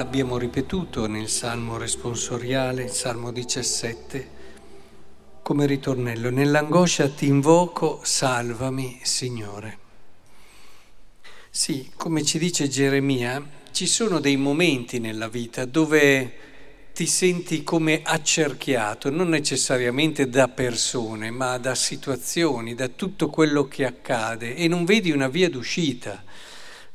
l'abbiamo ripetuto nel Salmo responsoriale, il Salmo 17, come ritornello. Nell'angoscia ti invoco, salvami, Signore. Sì, come ci dice Geremia, ci sono dei momenti nella vita dove ti senti come accerchiato, non necessariamente da persone, ma da situazioni, da tutto quello che accade e non vedi una via d'uscita.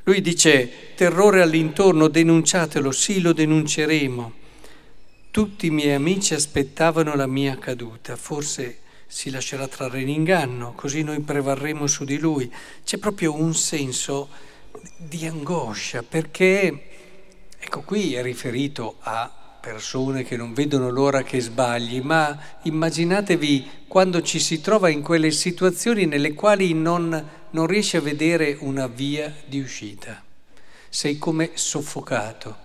Lui dice, terrore all'intorno, denunciatelo, sì lo denunceremo. Tutti i miei amici aspettavano la mia caduta, forse si lascerà trarre in inganno, così noi prevarremo su di lui. C'è proprio un senso di angoscia, perché, ecco qui è riferito a persone che non vedono l'ora che sbagli, ma immaginatevi quando ci si trova in quelle situazioni nelle quali non, non riesci a vedere una via di uscita. Sei come soffocato.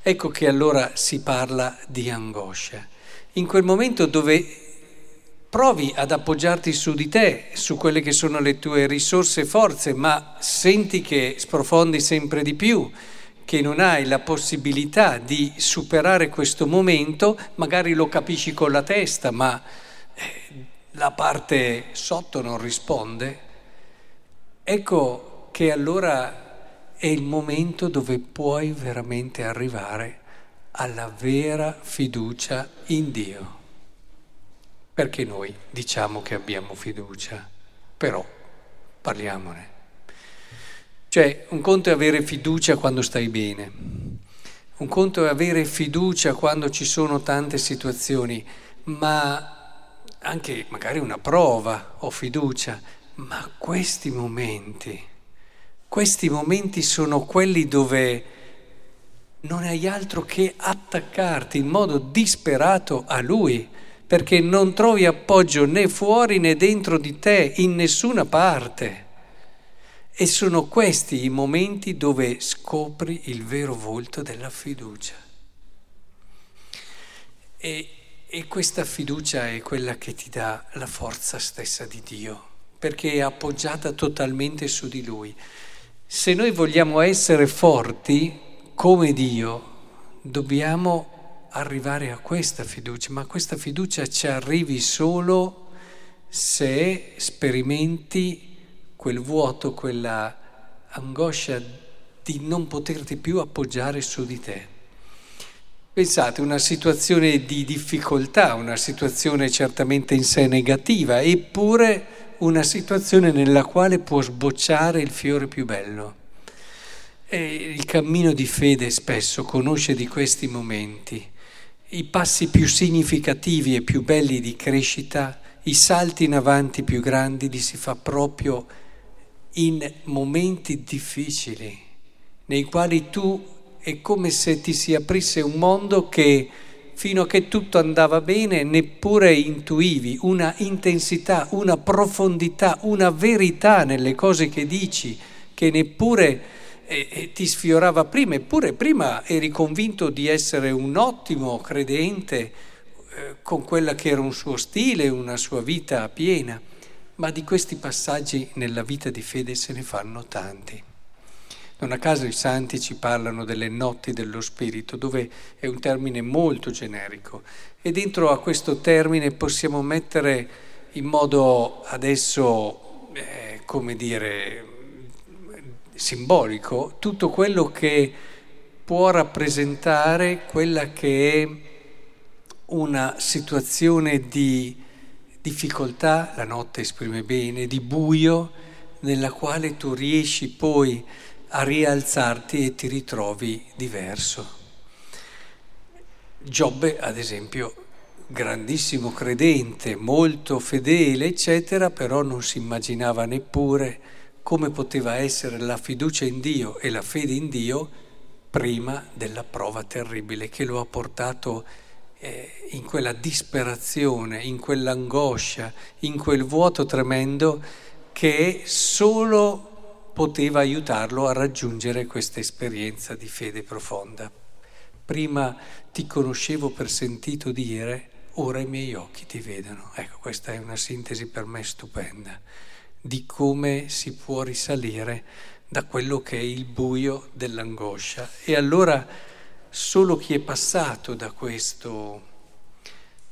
Ecco che allora si parla di angoscia. In quel momento dove provi ad appoggiarti su di te, su quelle che sono le tue risorse e forze, ma senti che sprofondi sempre di più, che non hai la possibilità di superare questo momento, magari lo capisci con la testa, ma eh, la parte sotto non risponde, ecco che allora è il momento dove puoi veramente arrivare alla vera fiducia in Dio. Perché noi diciamo che abbiamo fiducia, però parliamone. Cioè, un conto è avere fiducia quando stai bene, un conto è avere fiducia quando ci sono tante situazioni, ma anche magari una prova ho fiducia, ma questi momenti, questi momenti sono quelli dove non hai altro che attaccarti in modo disperato a Lui, perché non trovi appoggio né fuori né dentro di te, in nessuna parte. E sono questi i momenti dove scopri il vero volto della fiducia. E, e, questa fiducia è quella che ti dà la forza stessa di Dio, perché è appoggiata totalmente su di Lui. Se noi vogliamo essere forti come Dio, dobbiamo arrivare a questa fiducia, ma questa fiducia ci arrivi solo se sperimenti quel vuoto, quella angoscia di non poterti più appoggiare su di te. Pensate, una situazione di difficoltà, una situazione certamente in sé negativa, eppure una situazione nella quale può sbocciare il fiore più bello. E il cammino di fede spesso conosce di questi momenti, i passi più significativi e più belli di crescita, i salti in avanti più grandi li si fa proprio in momenti difficili, nei quali tu è come se ti si aprisse un mondo che fino a che tutto andava bene neppure intuivi una intensità, una profondità, una verità nelle cose che dici che neppure eh, eh ti sfiorava prima, eppure prima eri convinto di essere un ottimo credente eh, con quella che era un suo stile, una sua vita piena ma di questi passaggi nella vita di fede se ne fanno tanti. Non a caso i santi ci parlano delle notti dello Spirito, dove è un termine molto generico. E dentro a questo termine possiamo mettere in modo adesso, eh, come dire, simbolico, tutto quello che può rappresentare quella che è una situazione di difficoltà, la notte esprime bene, di buio nella quale tu riesci poi a rialzarti e ti ritrovi diverso. Giobbe, ad esempio, grandissimo credente, molto fedele, eccetera, però non si immaginava neppure come poteva essere la fiducia in Dio e la fede in Dio prima della prova terribile che lo ha portato eh, in quella disperazione, in quell'angoscia, in quel vuoto tremendo che solo poteva aiutarlo a raggiungere questa esperienza di fede profonda. Prima ti conoscevo per sentito dire, ora i miei occhi ti vedono. Ecco, questa è una sintesi per me stupenda di come si può risalire da quello che è il buio dell'angoscia. E allora solo chi è passato da questo,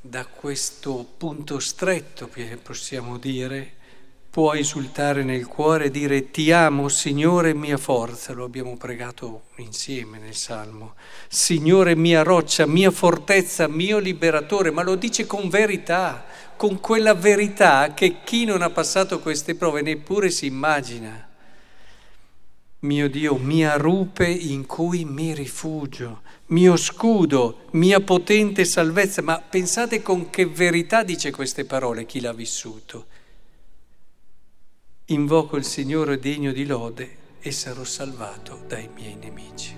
da questo punto stretto, possiamo dire, può esultare nel cuore e dire ti amo Signore mia forza, lo abbiamo pregato insieme nel Salmo, Signore mia roccia, mia fortezza, mio liberatore, ma lo dice con verità, con quella verità che chi non ha passato queste prove neppure si immagina. Mio Dio, mia rupe in cui mi rifugio, mio scudo, mia potente salvezza, ma pensate con che verità dice queste parole chi l'ha vissuto invoco il Signore degno di lode e sarò salvato dai miei nemici.